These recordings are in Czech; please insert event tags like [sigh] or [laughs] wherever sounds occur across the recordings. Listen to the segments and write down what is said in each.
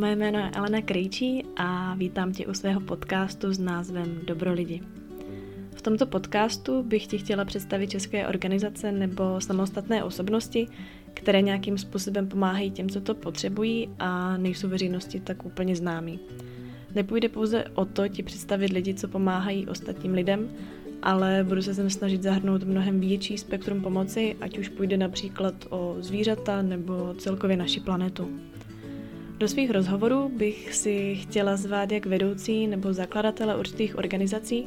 Moje jméno je Elena Krejčí a vítám tě u svého podcastu s názvem Dobro lidi. V tomto podcastu bych ti chtěla představit české organizace nebo samostatné osobnosti, které nějakým způsobem pomáhají těm, co to potřebují a nejsou veřejnosti tak úplně známí. Nepůjde pouze o to ti představit lidi, co pomáhají ostatním lidem, ale budu se sem snažit zahrnout mnohem větší spektrum pomoci, ať už půjde například o zvířata nebo celkově naši planetu. Do svých rozhovorů bych si chtěla zvát jak vedoucí nebo zakladatele určitých organizací,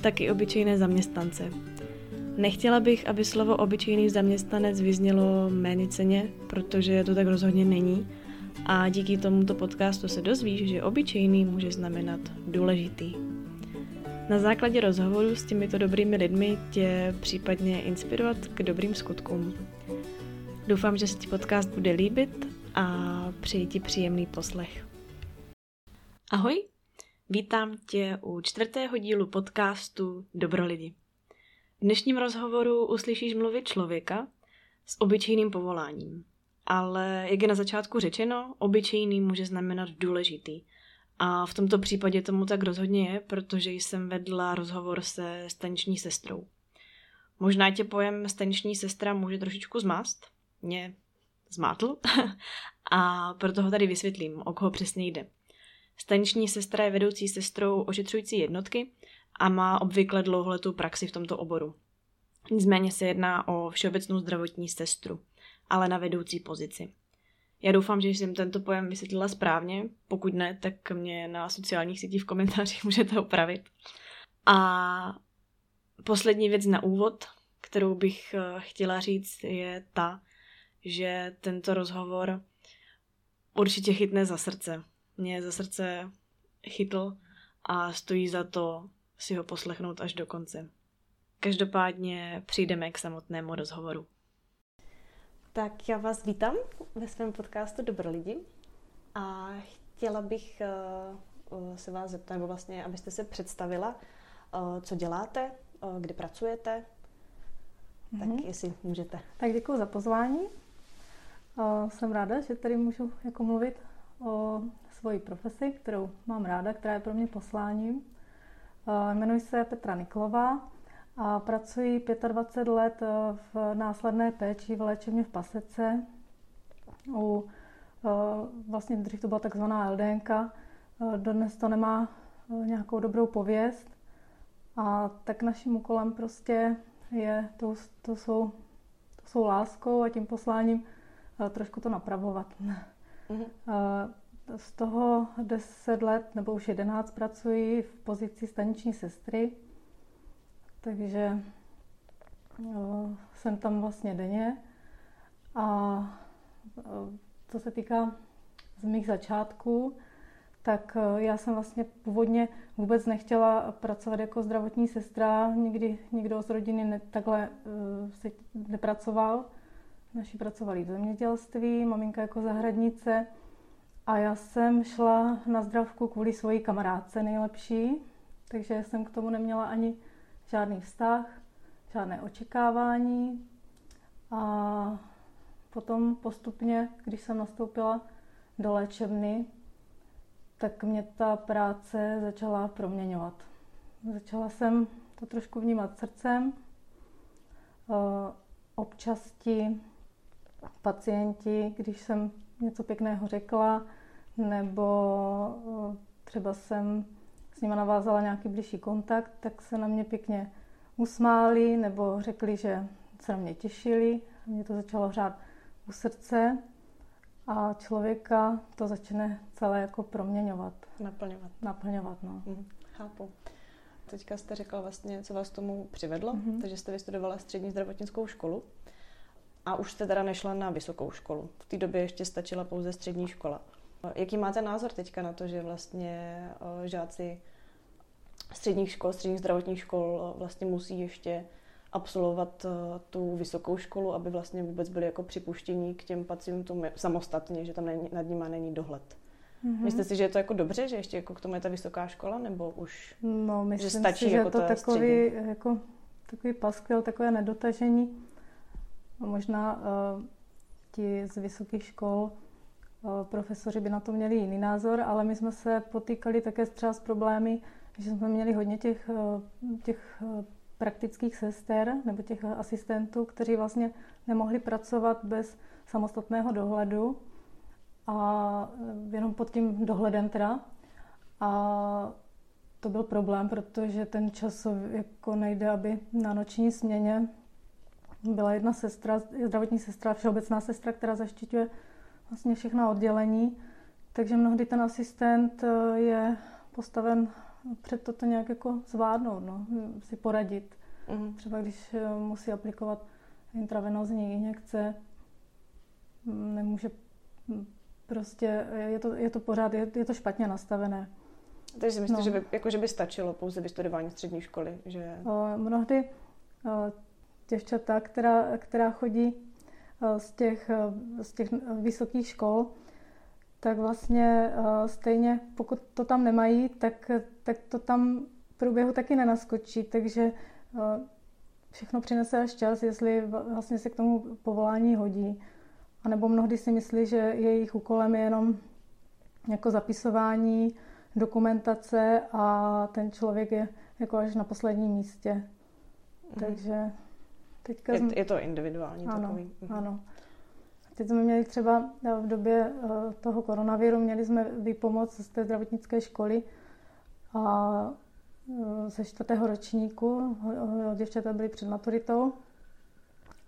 tak i obyčejné zaměstnance. Nechtěla bych, aby slovo obyčejný zaměstnanec vyznělo méně ceně, protože to tak rozhodně není. A díky tomuto podcastu se dozvíš, že obyčejný může znamenat důležitý. Na základě rozhovoru s těmito dobrými lidmi tě případně inspirovat k dobrým skutkům. Doufám, že se ti podcast bude líbit a přeji ti příjemný poslech. Ahoj, vítám tě u čtvrtého dílu podcastu Dobro lidi. V dnešním rozhovoru uslyšíš mluvit člověka s obyčejným povoláním. Ale jak je na začátku řečeno, obyčejný může znamenat důležitý. A v tomto případě tomu tak rozhodně je, protože jsem vedla rozhovor se staniční sestrou. Možná tě pojem staniční sestra může trošičku zmást. Mě zmátl. [laughs] a proto ho tady vysvětlím, o koho přesně jde. Staniční sestra je vedoucí sestrou ošetřující jednotky a má obvykle dlouholetou praxi v tomto oboru. Nicméně se jedná o všeobecnou zdravotní sestru, ale na vedoucí pozici. Já doufám, že jsem tento pojem vysvětlila správně, pokud ne, tak mě na sociálních sítích v komentářích [laughs] můžete opravit. A poslední věc na úvod, kterou bych eh, chtěla říct, je ta, že tento rozhovor určitě chytne za srdce. Mě za srdce chytl a stojí za to si ho poslechnout až do konce. Každopádně přijdeme k samotnému rozhovoru. Tak já vás vítám ve svém podcastu Dobro lidi a chtěla bych uh, se vás zeptat, nebo vlastně, abyste se představila, uh, co děláte, kde pracujete, mm-hmm. tak mhm. jestli můžete. Tak děkuji za pozvání. Jsem ráda, že tady můžu jako mluvit o svoji profesi, kterou mám ráda, která je pro mě posláním. Jmenuji se Petra Niklová a pracuji 25 let v následné péči v léčebně v Pasece. U, vlastně dřív to byla takzvaná LDNK, dodnes to nemá nějakou dobrou pověst. A tak naším úkolem prostě je, to, to, jsou, to jsou láskou a tím posláním trošku to napravovat. Mm-hmm. Z toho 10 let nebo už 11 pracuji v pozici staniční sestry, takže jsem tam vlastně denně. A co se týká z mých začátků, tak já jsem vlastně původně vůbec nechtěla pracovat jako zdravotní sestra. Nikdy nikdo z rodiny ne, takhle se nepracoval. Naši pracovali v zemědělství, maminka jako zahradnice. A já jsem šla na zdravku kvůli svojí kamarádce nejlepší, takže jsem k tomu neměla ani žádný vztah, žádné očekávání. A potom postupně, když jsem nastoupila do léčebny, tak mě ta práce začala proměňovat. Začala jsem to trošku vnímat srdcem. Občas ti pacienti, když jsem něco pěkného řekla, nebo eh, třeba jsem s nimi navázala nějaký blížší kontakt, tak se na mě pěkně usmáli nebo řekli, že se na mě těšili. Mě to začalo hřát u srdce a člověka to začne celé jako proměňovat. Naplňovat. Naplňovat, no. Mm, chápu. Teďka jste řekla vlastně, co vás tomu přivedlo, mm-hmm. takže jste vystudovala střední zdravotnickou školu. A už jste teda nešla na vysokou školu. V té době ještě stačila pouze střední škola. Jaký máte názor teďka na to, že vlastně žáci středních škol, středních zdravotních škol vlastně musí ještě absolvovat tu vysokou školu, aby vlastně vůbec byli jako připuštění k těm pacientům samostatně, že tam není, nad nimi není dohled. Mm-hmm. Myslíte si, že je to jako dobře, že ještě jako k tomu je ta vysoká škola, nebo už no, myslím že stačí si, že jako to takový, jako, takový paskvil, takové nedotažení. A možná uh, ti z vysokých škol profesoři by na to měli jiný názor, ale my jsme se potýkali také třeba s problémy, že jsme měli hodně těch, těch praktických sester nebo těch asistentů, kteří vlastně nemohli pracovat bez samostatného dohledu a jenom pod tím dohledem teda. A to byl problém, protože ten čas jako nejde, aby na noční směně byla jedna sestra, zdravotní sestra, všeobecná sestra, která zaštiťuje vlastně všechna oddělení. Takže mnohdy ten asistent eh, je postaven před toto nějak jako zvládnout, no, si poradit. Mm. Třeba když eh, musí aplikovat intravenózní injekce, mm, nemůže mm, prostě, je to, je to pořád, je, je to špatně nastavené. Takže si myslíte, no. že, by, jako, že by stačilo pouze vystudování střední školy? Že... O, mnohdy děvčata, která, která chodí o, z těch, o, z těch vysokých škol, tak vlastně stejně, pokud to tam nemají, tak, tak to tam v průběhu taky nenaskočí, takže všechno přinese až čas, jestli vlastně se k tomu povolání hodí. A nebo mnohdy si myslí, že jejich úkolem je jenom jako zapisování, dokumentace a ten člověk je jako až na posledním místě. Mm. Takže teďka... Je, jsme... je to individuální ano, takový. Mhm. Ano. Teď jsme měli třeba v době eh, toho koronaviru, měli jsme výpomoc z té zdravotnické školy a eh, ze čtvrtého ročníku děvčata byly před maturitou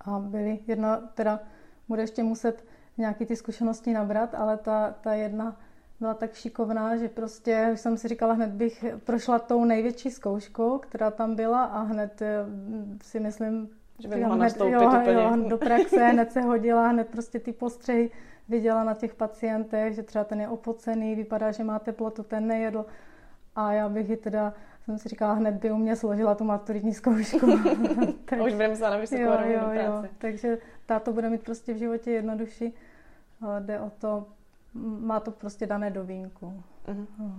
a byly jedna, teda bude ještě muset nějaký ty zkušenosti nabrat, ale ta, ta jedna byla tak šikovná, že prostě jsem si říkala, hned bych prošla tou největší zkouškou, která tam byla a hned eh, si myslím, že by mohla hned, jo, úplně. Jo, do praxe, hned se hodila, hned prostě ty postřehy viděla na těch pacientech, že třeba ten je opocený, vypadá, že má teplotu, ten nejedl. A já bych ji teda, jsem si říkala, hned by u mě složila tu maturitní zkoušku. [laughs] [laughs] tak, Už budeme se na vysokou jo, jo, jo, Takže táto bude mít prostě v životě jednodušší. Jde o to má to prostě dané do vínku. Uh-huh. Uh.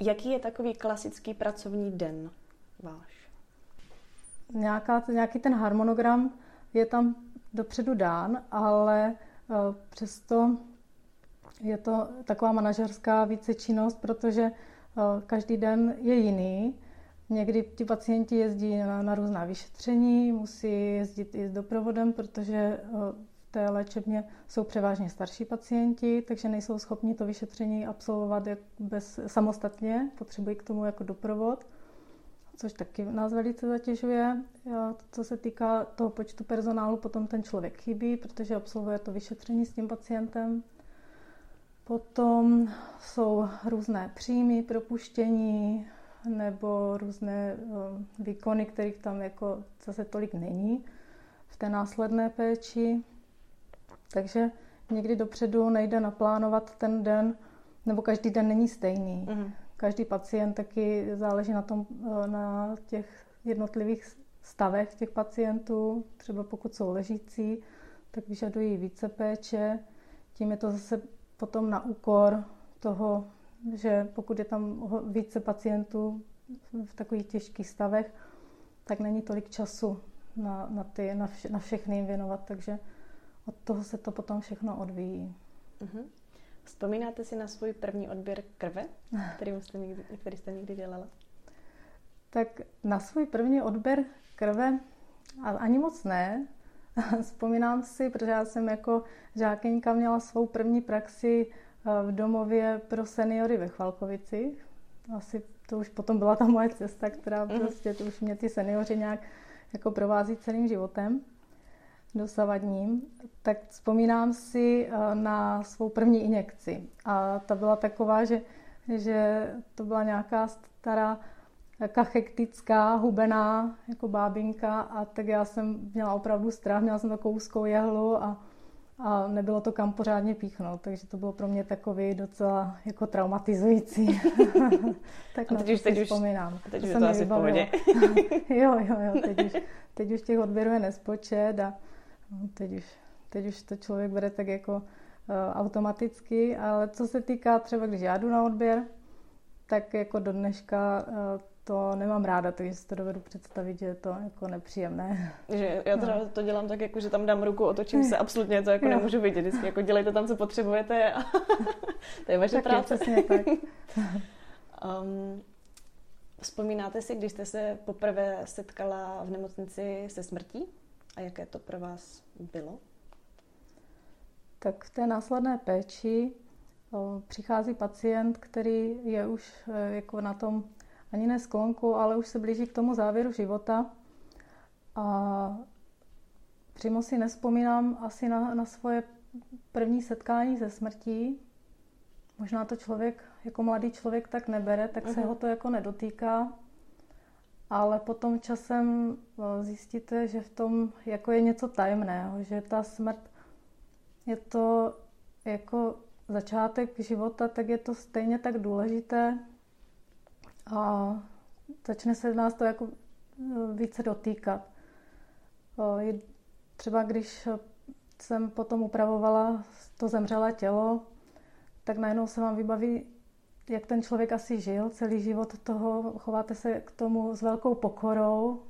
Jaký je takový klasický pracovní den váš? Nějaká, nějaký ten harmonogram je tam dopředu dán, ale uh, přesto je to taková manažerská více činnost, protože uh, každý den je jiný. Někdy ti pacienti jezdí na, na různá vyšetření, musí jezdit i s doprovodem, protože uh, té léčebně jsou převážně starší pacienti, takže nejsou schopni to vyšetření absolvovat jak bez, samostatně, potřebují k tomu jako doprovod, což taky nás velice zatěžuje. Co se týká toho počtu personálu, potom ten člověk chybí, protože absolvuje to vyšetření s tím pacientem. Potom jsou různé příjmy, propuštění nebo různé eh, výkony, kterých tam jako zase tolik není v té následné péči. Takže někdy dopředu nejde naplánovat ten den, nebo každý den není stejný. Mm. Každý pacient taky záleží na, tom, eh, na těch jednotlivých stavech těch pacientů. Třeba pokud jsou ležící, tak vyžadují více péče. Tím je to zase potom na úkor toho, že pokud je tam více pacientů v takových těžkých stavech, tak není tolik času na, na, ty, na, vše, na všechny jim věnovat. Takže od toho se to potom všechno odvíjí. Uh-huh. Vzpomínáte si na svůj první odběr krve, který jste někdy, který jste někdy dělala? Tak na svůj první odběr krve ani moc ne. [laughs] Vzpomínám si, protože já jsem jako žákeňka měla svou první praxi eh, v domově pro seniory ve Chvalkovicích. Asi to už potom byla ta moje cesta, která mm-hmm. prostě, to už mě ty seniori nějak jako provází celým životem dosavadním, tak vzpomínám si eh, na svou první injekci. A ta byla taková, že, že to byla nějaká stará kachektická, hubená jako bábinka a tak já jsem měla opravdu strach, měla jsem takovou úzkou jehlu a, a nebylo to kam pořádně píchnout, takže to bylo pro mě takový docela jako traumatizující. [laughs] tak a teď už, teď už, vzpomínám. Teď to už je to asi [laughs] jo, jo, jo, teď už, teď už těch odběrů je nespočet a, No, teď, už, teď už to člověk bere tak jako uh, automaticky, ale co se týká třeba, když já jdu na odběr, tak jako do dneška uh, to nemám ráda, takže si to dovedu představit, že je to jako nepříjemné. Že já třeba no. to dělám tak, jako, že tam dám ruku, otočím se, [laughs] absolutně to jako jo. nemůžu vidět. Vždycky jako dělejte tam, co potřebujete a [laughs] to je vaše tak práce. Je, přesně tak. [laughs] um, vzpomínáte si, když jste se poprvé setkala v nemocnici se smrtí a jaké to pro vás bylo? Tak v té následné péči o, přichází pacient, který je už e, jako na tom ani ne sklonku, ale už se blíží k tomu závěru života. A přímo si nespomínám asi na, na svoje první setkání se smrtí. Možná to člověk, jako mladý člověk, tak nebere, tak uh-huh. se mhm. ho to jako nedotýká. Ale potom časem e, zjistíte, že v tom jako je něco tajemného, že ta smrt je to jako začátek života, tak je to stejně tak důležité a začne se nás to jako e, více dotýkat. Třeba když jsem potom upravovala to zemřelé tělo, tak najednou se vám vybaví, jak ten člověk asi žil celý život toho, chováte se k tomu s velkou pokorou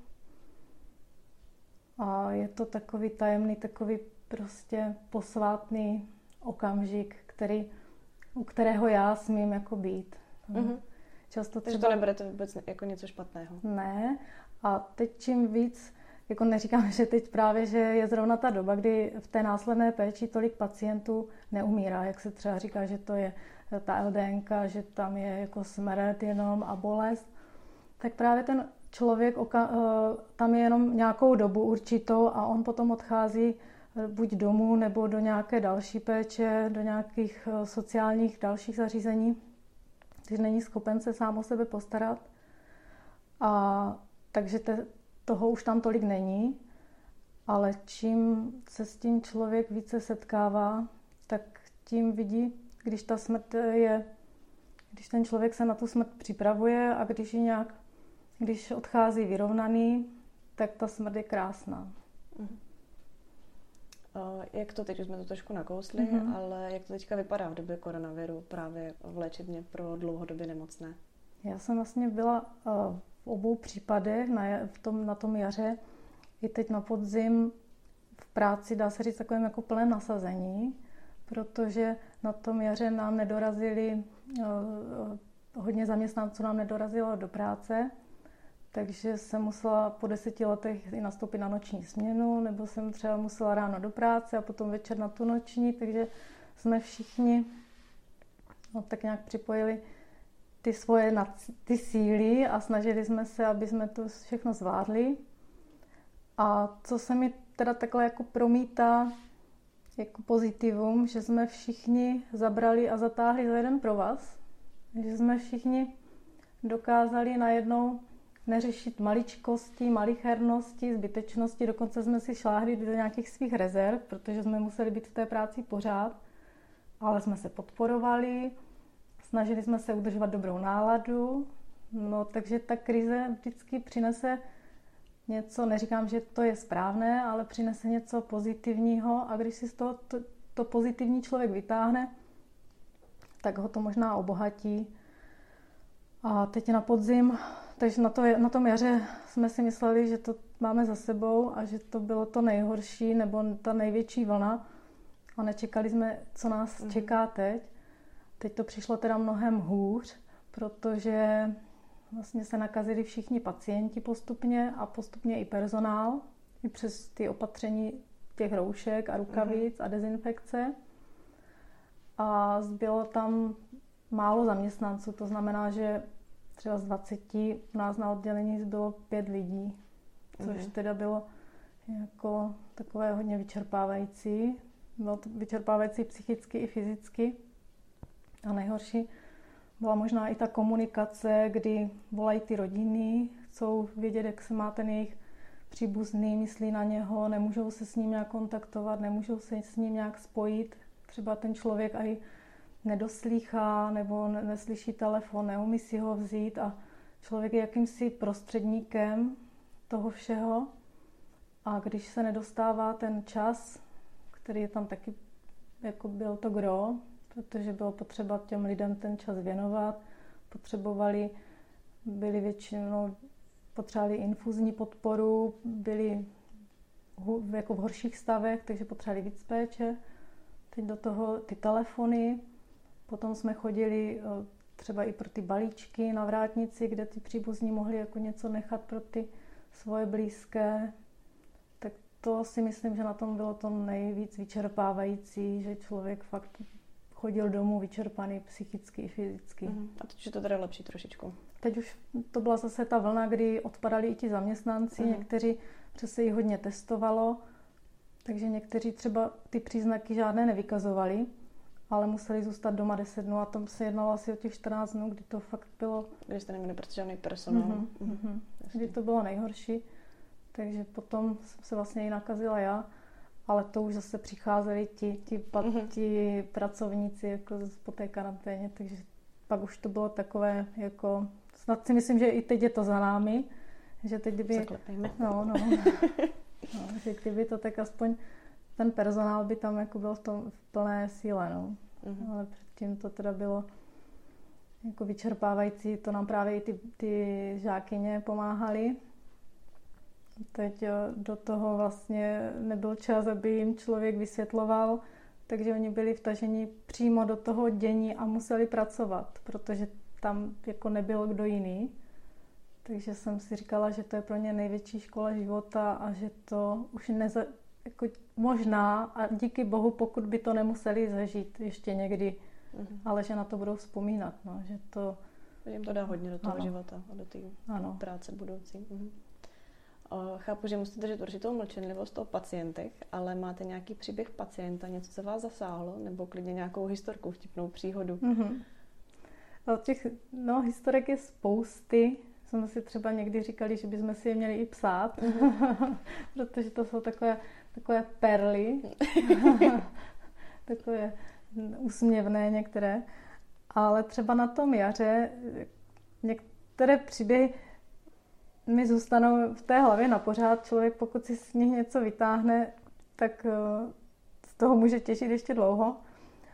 a je to takový tajemný, takový prostě posvátný okamžik, který, u kterého já smím jako být. Mm-hmm. Často třeba... Takže to neberete vůbec jako něco špatného? Ne. A teď čím víc, jako neříkám, že teď právě, že je zrovna ta doba, kdy v té následné péči tolik pacientů neumírá, jak se třeba říká, že to je ta LDNK, že tam je jako smrt jenom a bolest, tak právě ten člověk eh, tam je jenom nějakou dobu určitou a on potom odchází eh, buď domů nebo do nějaké další péče, do nějakých eh, sociálních dalších zařízení když není schopen se sám o sebe postarat. A, takže te, toho už tam tolik není, ale čím se s tím člověk více setkává, tak tím vidí, když ta smrt je, když ten člověk se na tu smrt připravuje a když je nějak, když odchází vyrovnaný, tak ta smrt je krásná. Mm-hmm. Jak to teď, už jsme to trošku nakousli, mm-hmm. ale jak to teďka vypadá v době koronaviru právě v léčebně pro dlouhodobě nemocné? Já jsem vlastně byla v obou případech na, v tom, na tom jaře i teď na podzim v práci, dá se říct, takovém jako plném nasazení, protože na tom jaře nám nedorazili, hodně zaměstnanců nám nedorazilo do práce, takže jsem musela po deseti letech i nastoupit na noční směnu, nebo jsem třeba musela ráno do práce a potom večer na tu noční, takže jsme všichni no, tak nějak připojili ty svoje ty síly a snažili jsme se, aby jsme to všechno zvládli. A co se mi teda takhle jako promítá jako pozitivum, že jsme všichni zabrali a zatáhli za jeden pro vás, že jsme všichni dokázali najednou neřešit maličkosti, malichernosti, zbytečnosti, dokonce jsme si šláhli do nějakých svých rezerv, protože jsme museli být v té práci pořád, ale jsme se podporovali, snažili jsme se udržovat dobrou náladu, no takže ta krize vždycky přinese něco, neříkám, že to je správné, ale přinese něco pozitivního a když si z toho to, to pozitivní člověk vytáhne, tak ho to možná obohatí. A teď na podzim takže na, to, na tom jaře jsme si mysleli, že to máme za sebou a že to bylo to nejhorší nebo ta největší vlna. A nečekali jsme, co nás mm. čeká teď. Teď to přišlo teda mnohem hůř, protože vlastně se nakazili všichni pacienti postupně a postupně i personál, i přes ty opatření těch roušek a rukavic mm. a dezinfekce. A zbylo tam málo zaměstnanců, to znamená, že třeba z 20 u nás na oddělení bylo pět lidí, což mm-hmm. teda bylo jako takové hodně vyčerpávající. Bylo to vyčerpávající psychicky i fyzicky. A nejhorší byla možná i ta komunikace, kdy volají ty rodiny, chcou vědět, jak se má ten jejich příbuzný, myslí na něho, nemůžou se s ním nějak kontaktovat, nemůžou se s ním nějak spojit. Třeba ten člověk i nedoslýchá nebo neslyší telefon, neumí si ho vzít a člověk je jakýmsi prostředníkem toho všeho. A když se nedostává ten čas, který je tam taky, jako byl to gro, protože bylo potřeba těm lidem ten čas věnovat, potřebovali byli většinou, potřebovali infuzní podporu, byli jako v horších stavech, takže potřebovali víc péče. Teď do toho ty telefony, potom jsme chodili eh, třeba i pro ty balíčky na vrátnici, kde ty příbuzní mohli jako něco nechat pro ty svoje blízké. Tak to si myslím, že na tom bylo to nejvíc vyčerpávající, že člověk fakt chodil domů vyčerpaný psychicky i fyzicky. Uh-huh. A teď je to teda lepší trošičku. Teď už to byla zase ta vlna, kdy odpadali i ti zaměstnanci, uh-huh. někteří přece jich hodně testovalo, takže někteří třeba ty příznaky žádné nevykazovali, ale museli zůstat doma 10 dnů a tam se jednalo asi o těch 14 dnů, kdy to fakt bylo... Kdy jste neměli prostě žádný personál. Uh-huh. Uh-huh. Kdy to bylo nejhorší. Takže potom jsem se vlastně i nakazila já, ale to už zase přicházeli ti, ti, uh-huh. ti pracovníci jako po té karanténě, takže pak už to bylo takové jako... Snad si myslím, že i teď je to za námi, že teď kdyby... Zaklepejme. No, no. [laughs] no, že kdyby to tak aspoň ten personál by tam jako byl v, tom, v plné síle, no. Uh-huh. Ale předtím to teda bylo jako vyčerpávající, to nám právě i ty, ty žákyně pomáhali. Teď eh, do toho vlastně nebyl čas, aby jim člověk vysvětloval, takže oni byli vtaženi přímo do toho dění a museli pracovat, protože tam jako nebyl kdo jiný. Takže jsem si říkala, že to je pro ně největší škola života a že to už neza, jako možná a díky bohu, pokud by to nemuseli zažít ještě někdy, mm-hmm. ale že na to budou vzpomínat, no, že to... Jim to dá hodně do toho ano. života a do té práce budoucí. Mm-hmm. Chápu, že musíte držet určitou mlčenlivost o pacientech, ale máte nějaký příběh pacienta, něco, co vás zasáhlo, nebo klidně nějakou historku, vtipnou příhodu? Mm-hmm. Těch no, historek je spousty jsme si třeba někdy říkali, že bychom si je měli i psát, mm-hmm. [laughs] protože to jsou takové, takové perly, [laughs] takové úsměvné některé. Ale třeba na tom jaře některé příběhy mi zůstanou v té hlavě na pořád. Člověk, pokud si z nich něco vytáhne, tak eh, z toho může těšit ještě dlouho.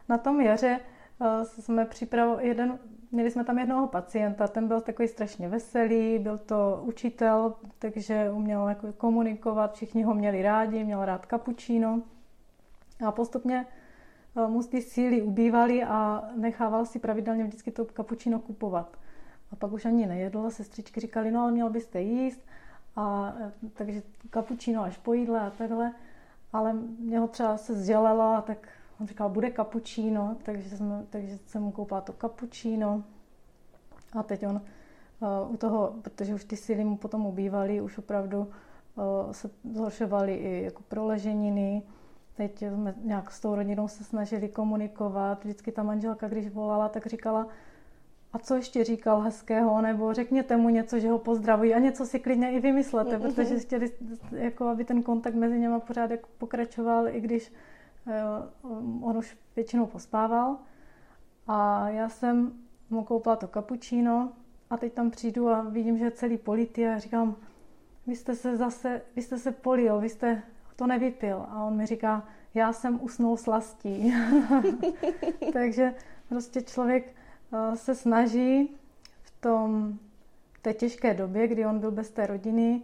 Na tom jaře eh, jsme připravili jeden Měli jsme tam jednoho pacienta, ten byl takový strašně veselý, byl to učitel, takže uměl jako komunikovat, všichni ho měli rádi, měl rád kapučíno. A postupně eh, mu ty síly ubývaly a nechával si pravidelně vždycky to kapučíno kupovat. A pak už ani nejedl, sestřičky říkali, no ale měl byste jíst, a, eh, takže kapučíno až po jídle a takhle. Ale mě ho třeba se zdělela, tak On říkal, bude kapučíno, takže, jsme, takže jsem mu koupila to kapučíno. A teď on uh, u toho, protože už ty síly mu potom ubývaly, už opravdu uh, se zhoršovaly i jako proleženiny. Teď jsme nějak s tou rodinou se snažili komunikovat. Vždycky ta manželka, když volala, tak říkala, a co ještě říkal hezkého, nebo řekněte mu něco, že ho pozdravují a něco si klidně i vymyslete, mm-hmm. protože chtěli, jako, aby ten kontakt mezi něma pořád jako pokračoval, i když on už většinou pospával a já jsem mu koupila to kapučíno a teď tam přijdu a vidím, že je celý politý a říkám, vy jste se zase, vy jste se polil, vy jste to nevypil. A on mi říká, já jsem usnul slastí. [laughs] Takže prostě člověk se snaží v tom v té těžké době, kdy on byl bez té rodiny,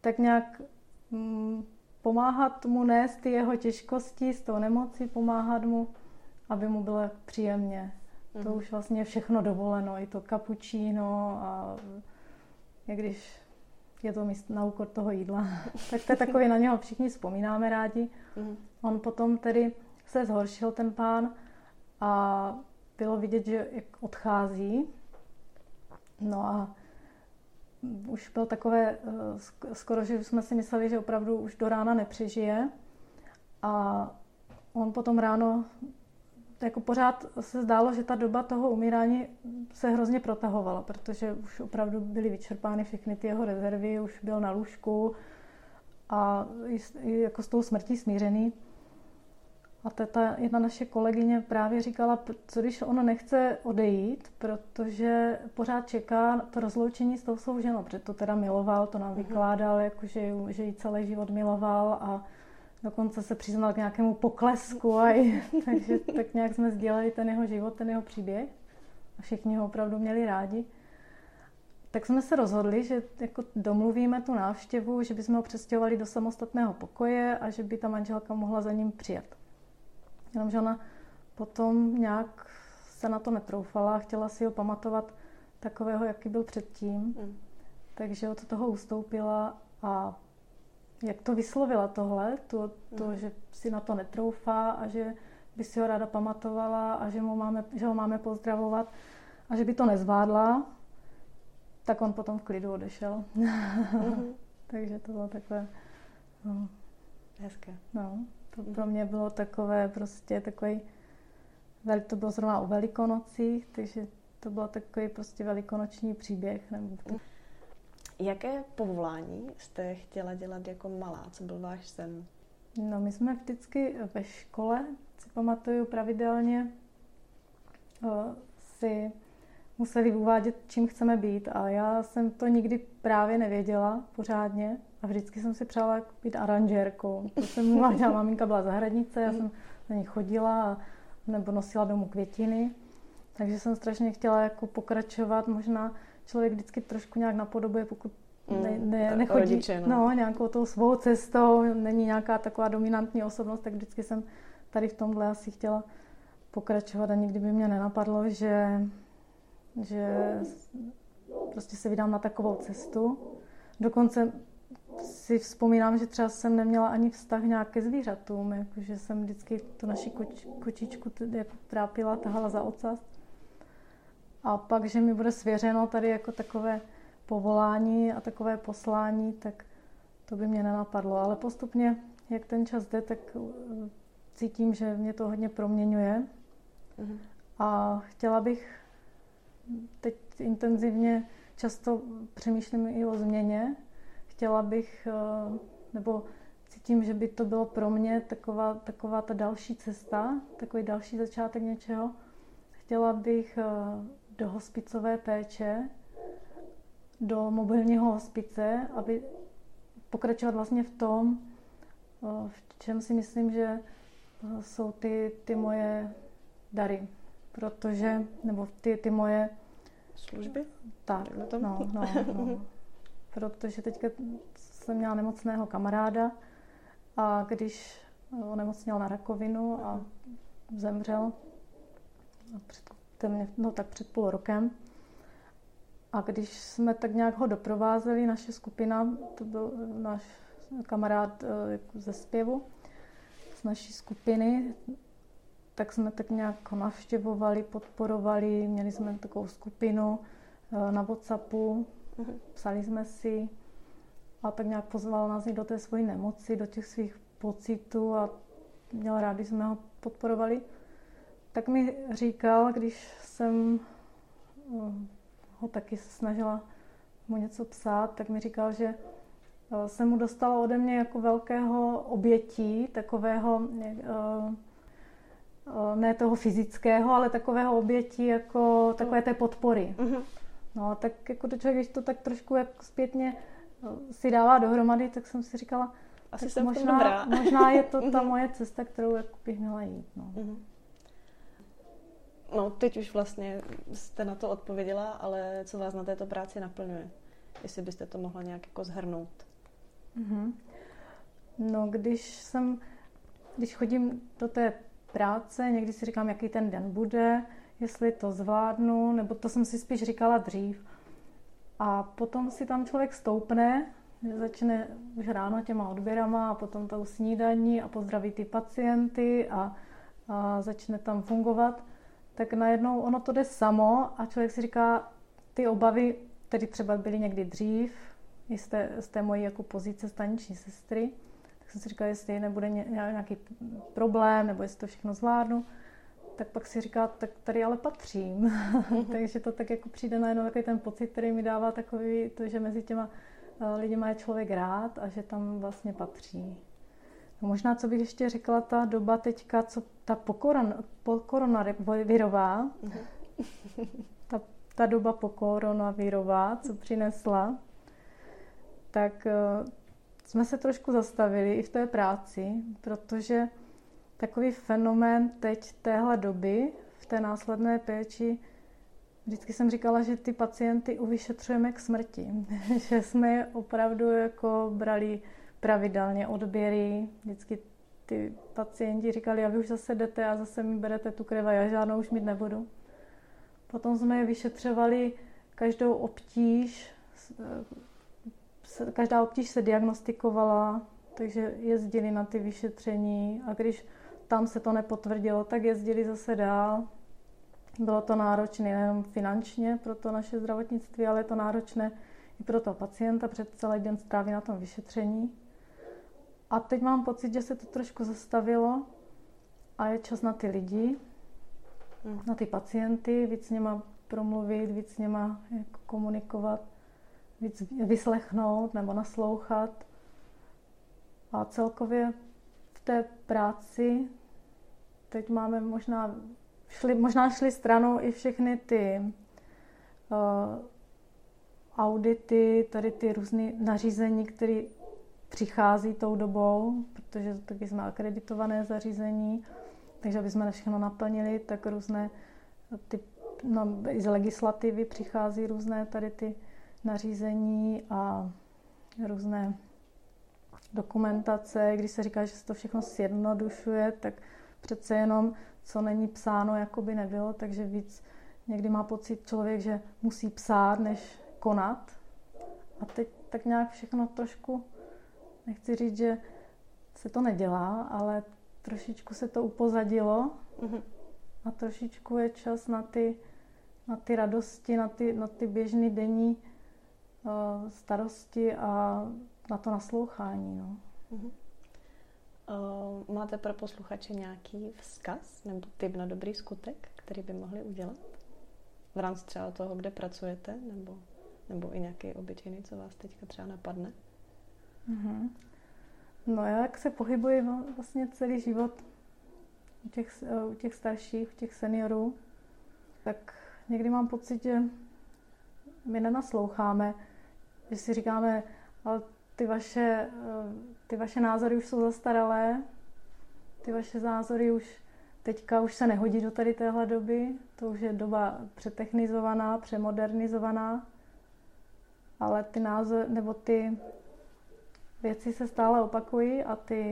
tak nějak mm, pomáhat mu nést ty jeho těžkosti s tou nemocí, pomáhat mu, aby mu bylo příjemně. Mm. To mhm. už vlastně všechno dovoleno, i to kapučíno a i když je to míst na úkor toho jídla, [laughs] tak to je takový, na něho všichni vzpomínáme rádi. Mm. On potom tedy se zhoršil ten pán a bylo vidět, že odchází. No a už byl takové, eh, skoro, že jsme si mysleli, že opravdu už do rána nepřežije. A on potom ráno, jako pořád se zdálo, že ta doba toho umírání se hrozně protahovala, protože už opravdu byly vyčerpány všechny ty jeho rezervy, už byl na lůžku a jako s tou smrtí smířený. A ta jedna naše kolegyně právě říkala, co když ono nechce odejít, protože pořád čeká to rozloučení s tou svou ženou, protože to teda miloval, to nám mhm. vykládal, jako že, že ji celý život miloval a dokonce se přiznal k nějakému poklesku, a i, [laughs] takže tak nějak jsme sdělali ten jeho život, ten jeho příběh a všichni ho opravdu měli rádi. tak jsme se rozhodli, že jako domluvíme tu návštěvu, že bychom ho přestěhovali do samostatného pokoje a že by ta manželka mohla za ním přijet. Jenomže ona potom nějak se na to netroufala, chtěla si ho pamatovat takového, jaký byl předtím. Mm. Takže od toho ustoupila a jak to vyslovila tohle, to, to mm. že si na to netroufá a že by si ho ráda pamatovala a že, mu máme, že ho máme pozdravovat a že by to nezvládla, tak on potom v klidu odešel. Mm-hmm. [laughs] Takže to bylo takové... No. Hezké. No, to pro mě bylo takové prostě takový... To bylo zrovna o velikonocích, takže to byl takový prostě velikonoční příběh. Nebo to... Jaké povolání jste chtěla dělat jako malá? Co byl váš sen? No, my jsme vždycky ve škole, si pamatuju pravidelně, si museli uvádět, čím chceme být. A já jsem to nikdy právě nevěděla pořádně. A vždycky jsem si přála být aranžérkou. To jsem uváděla, maminka byla zahradnice, já jsem na ní chodila a, nebo nosila domů květiny. Takže jsem strašně chtěla jako pokračovat. Možná člověk vždycky trošku nějak napodobuje, pokud mm, ne, ne, nechodí rodiče, no. no, nějakou tou svou cestou, není nějaká taková dominantní osobnost, tak vždycky jsem tady v tomhle asi chtěla pokračovat a nikdy by mě nenapadlo, že, že prostě se vydám na takovou cestu. Dokonce si vzpomínám, že třeba jsem neměla ani vztah nějak ke zvířatům, jakože jsem vždycky tu naši koč, kočičku jako trápila, tahala za ocas. A pak, že mi bude svěřeno tady jako takové povolání a takové poslání, tak to by mě nenapadlo. Ale postupně, jak ten čas jde, tak uh, cítím, že mě to hodně proměňuje. Mm-hmm. A chtěla bych teď intenzivně, často přemýšlím i o změně. Chtěla bych, uh, nebo cítím, že by to bylo pro mě taková, taková ta další cesta, takový další začátek něčeho. Chtěla bych uh, do hospicové péče, do mobilního hospice, aby pokračovat vlastně v tom, v čem si myslím, že jsou ty, ty moje dary. Protože, nebo ty, ty moje... Služby? Tak, no, no, no. [laughs] Protože teďka jsem měla nemocného kamaráda a když onemocněl na rakovinu a zemřel před no tak před půl rokem. A když jsme tak nějak ho doprovázeli, naše skupina, to byl náš kamarád eh, jako ze zpěvu, z naší skupiny, tak jsme tak nějak navštěvovali, podporovali, měli jsme takovou skupinu eh, na Whatsappu. Psali jsme si a tak nějak pozval nás i do té svojí nemoci, do těch svých pocitů a měl rád, když jsme ho podporovali tak mi říkal, když jsem eh, ho taky snažila mu něco psát, tak mi říkal, že eh, se mu dostalo ode mě jako velkého obětí, takového, eh, ne toho fyzického, ale takového obětí jako takové té podpory. Mm-hmm. No tak jako to člověk, když to tak trošku jak zpětně si dává dohromady, tak jsem si říkala, Asi jsem možná, dobrá. možná je to ta moje cesta, kterou jako bych měla jít. No. Mm-hmm. No, teď už vlastně jste na to odpověděla, ale co vás na této práci naplňuje? Jestli byste to mohla nějak jako zhrnout. Mm-hmm. No, když jsem, když chodím do té práce, někdy si říkám, jaký ten den bude, jestli to zvládnu, nebo to jsem si spíš říkala dřív. A potom si tam člověk stoupne, začne už ráno těma odběrama a potom tou snídaní a pozdraví ty pacienty a, a začne tam fungovat. Tak najednou ono to jde samo a člověk si říká, ty obavy, které třeba byly někdy dřív, z té, z té mojí jako pozice staniční sestry, tak jsem si říkala, jestli nebude nějaký problém, nebo jestli to všechno zvládnu, tak pak si říká, tak tady ale patřím. [laughs] Takže to tak jako přijde najednou takový ten pocit, který mi dává takový, to, že mezi těma eh, lidima je člověk rád a že tam vlastně patří. No možná, co bych ještě řekla, ta doba teďka, co ta pokoron, pokoronavirová, ta, ta doba pokoronavirová, co přinesla, tak uh, jsme se trošku zastavili i v té práci, protože takový fenomén teď téhle doby v té následné péči vždycky jsem říkala, že ty pacienty uvyšetřujeme k smrti. [laughs] že jsme je opravdu jako brali pravidelně odběry. Vždycky ty pacienti říkali, a vy už zase jdete a zase mi berete tu krev a já žádnou už mít nebudu. Potom jsme je vyšetřovali každou obtíž, každá obtíž se diagnostikovala, takže jezdili na ty vyšetření a když tam se to nepotvrdilo, tak jezdili zase dál. Bylo to náročné nejen finančně pro to naše zdravotnictví, ale je to náročné i pro toho pacienta, před celý den stráví na tom vyšetření. A teď mám pocit, že se to trošku zastavilo a je čas na ty lidi, hmm. na ty pacienty, víc s něma promluvit, víc s něma jako komunikovat, víc vyslechnout nebo naslouchat. A celkově té práci. Teď máme možná, šli, možná šli stranou i všechny ty uh, audity, tady ty různé nařízení, které přichází tou dobou, protože taky jsme akreditované zařízení, takže aby jsme na všechno naplnili, tak různé ty, no, i z legislativy přichází různé tady ty nařízení a různé dokumentace. Když se říká, že se to všechno sjednodušuje, tak přece jenom, co není psáno, jako by nebylo, takže víc někdy má pocit člověk, že musí psát, než konat. A teď tak nějak všechno trošku nechci říct, že se to nedělá, ale trošičku se to upozadilo mm-hmm. a trošičku je čas na ty, na ty radosti, na ty, na ty běžné denní uh, starosti a na to naslouchání. No. Mm-hmm. Uh, máte pro posluchače nějaký vzkaz nebo typ na dobrý skutek, který by mohli udělat? V rámci třeba toho, kde pracujete, nebo, nebo i nějaký obyčejný, co vás teďka třeba napadne? Mm-hmm. No já jak se pohybuji vlastně celý život u těch, u těch starších, u těch seniorů, tak někdy mám pocit, že my nenasloucháme, že si říkáme, ale ty vaše, ty vaše názory už jsou zastaralé, ty vaše názory už teďka už se nehodí do tady téhle doby, to už je doba přetechnizovaná, přemodernizovaná, ale ty názory, nebo ty věci se stále opakují a ty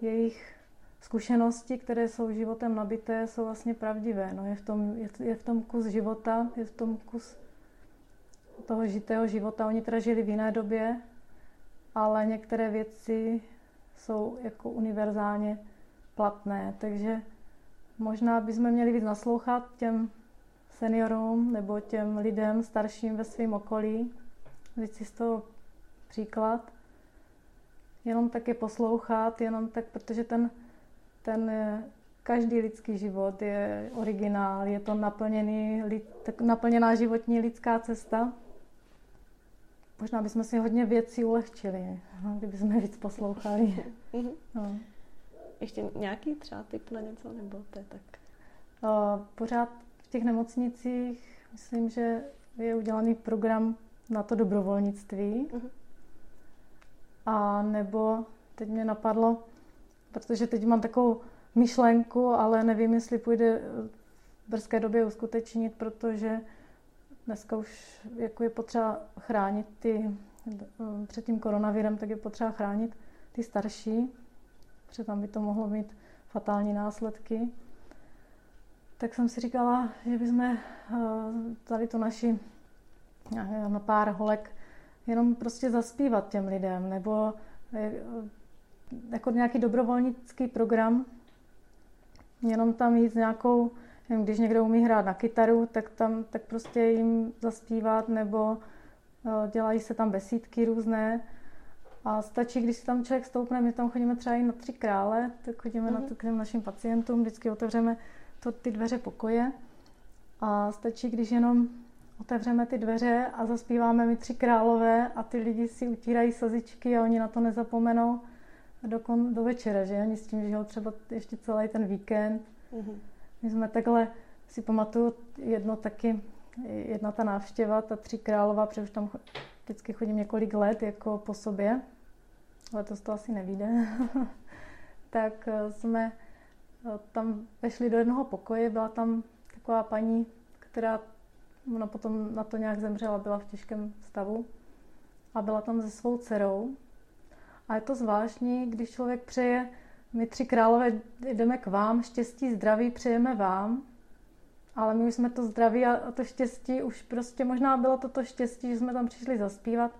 jejich zkušenosti, které jsou životem nabité, jsou vlastně pravdivé. No, je, v tom, je, je v tom kus života, je v tom kus toho žitého života. Oni teda žili v jiné době, ale některé věci jsou jako univerzálně platné. Takže možná bychom měli víc naslouchat těm seniorům nebo těm lidem starším ve svém okolí, vzít si z toho příklad. Jenom tak je poslouchat, jenom tak, protože ten, ten každý lidský život je originál, je to naplněný, naplněná životní lidská cesta. Možná bychom si hodně věcí ulehčili, kdybychom víc poslouchali. Mhm. no. Ještě nějaký třeba typ na něco, nebo to je tak? Pořád v těch nemocnicích myslím, že je udělaný program na to dobrovolnictví. Uh-huh. A nebo teď mě napadlo, protože teď mám takovou myšlenku, ale nevím, jestli půjde v brzké době uskutečnit, protože dneska už jako je potřeba chránit ty, před tím koronavirem, tak je potřeba chránit ty starší, protože tam by to mohlo mít fatální následky. Tak jsem si říkala, že bychom eh, tady tu naši na pár holek jenom prostě zaspívat těm lidem, nebo eh, jako nějaký dobrovolnický program, jenom tam jít s nějakou, když někdo umí hrát na kytaru, tak tam tak prostě jim zaspívat, nebo eh, dělají se tam besídky různé. A stačí, když si tam člověk stoupne, my tam chodíme třeba i na tři krále, tak chodíme mm-hmm. na to k těm našim pacientům, vždycky otevřeme to, ty dveře pokoje. A stačí, když jenom otevřeme ty dveře a zaspíváme mi tři králové a ty lidi si utírají slzičky a oni na to nezapomenou do, kon, do večera, že oni s tím žijou třeba ještě celý ten víkend. Mm-hmm. My jsme takhle, si pamatuju jedno taky, jedna ta návštěva, ta tři králová, protože už tam vždycky chodím několik let jako po sobě, letos to asi nevíde, [laughs] tak eh, jsme eh, tam vešli do jednoho pokoje, byla tam taková paní která ona potom na to nějak zemřela, byla v těžkém stavu a byla tam se svou dcerou. A je to zvláštní, když člověk přeje, my tři králové jdeme k vám, štěstí, zdraví přejeme vám, ale my už jsme to zdraví a to štěstí, už prostě možná bylo to to štěstí, že jsme tam přišli zaspívat.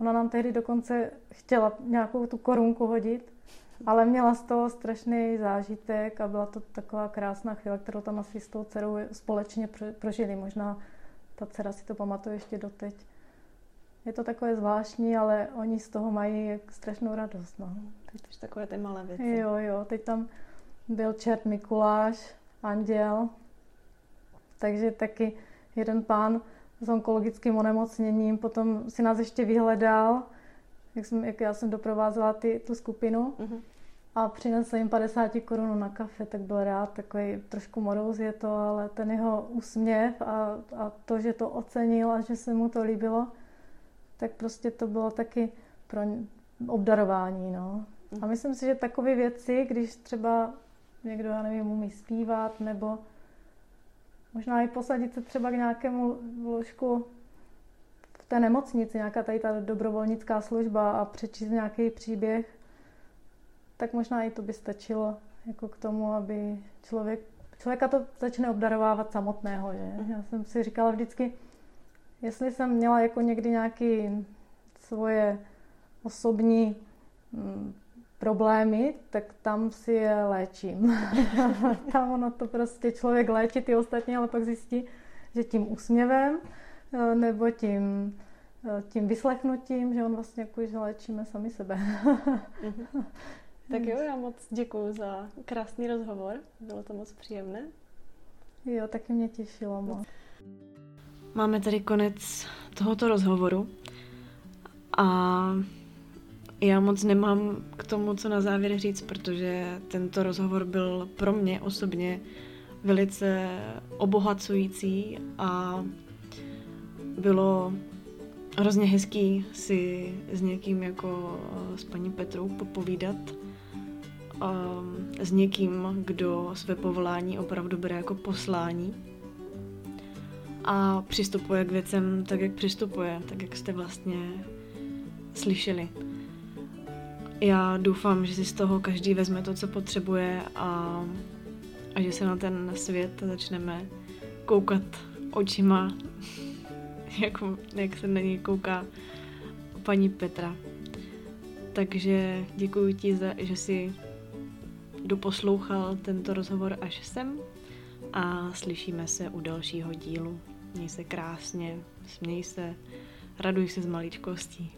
Ona nám tehdy dokonce chtěla nějakou tu korunku hodit, ale měla z toho strašný zážitek a byla to taková krásná chvíle, kterou tam asi s tou dcerou společně prožili. Možná ta dcera si to pamatuje ještě doteď. Je to takové zvláštní, ale oni z toho mají strašnou radost. No. Teď takové ty malé věci. Jo, jo. Teď tam byl čert Mikuláš, anděl, takže taky jeden pán s onkologickým onemocněním potom si nás ještě vyhledal, jak, jsem, jak já jsem doprovázela ty, tu skupinu uh-huh. a přinesl jim 50 korun na kafe, tak byl rád, takový trošku moroz je to, ale ten jeho úsměv a, a to, že to ocenil a že se mu to líbilo, tak prostě to bylo taky pro obdarování. No. A myslím si, že takové věci, když třeba někdo, já nevím, umí zpívat nebo Možná i posadit se třeba k nějakému ložku v té nemocnici, nějaká tady ta dobrovolnická služba a přečíst nějaký příběh, tak možná i to by stačilo jako k tomu, aby člověk, člověka to začne obdarovávat samotného. Že? Já jsem si říkala vždycky, jestli jsem měla jako někdy nějaký svoje osobní mm, problémy, tak tam si je léčím. [laughs] tam ono to prostě člověk léčí ty ostatní, ale pak zjistí, že tím úsměvem eh, nebo tím, eh, tím vyslechnutím, že on vlastně jako, že léčíme sami sebe. Mhm. tak [laughs] jo, já moc děkuji za krásný rozhovor. Bylo to moc příjemné. Jo, taky mě těšilo moc. Máme tady konec tohoto rozhovoru a já moc nemám k tomu, co na závěr říct, protože tento rozhovor byl pro mě osobně velice obohacující a bylo hrozně hezký si s někým jako s paní Petrou popovídat. S někým, kdo své povolání opravdu bere jako poslání a přistupuje k věcem tak, jak přistupuje, tak, jak jste vlastně slyšeli. Já doufám, že si z toho každý vezme to, co potřebuje a, a že se na ten svět začneme koukat očima, [laughs] jako, jak se na něj kouká paní Petra. Takže děkuji ti, za, že jsi doposlouchal tento rozhovor až sem a slyšíme se u dalšího dílu. Měj se krásně, směj se, raduj se z maličkostí.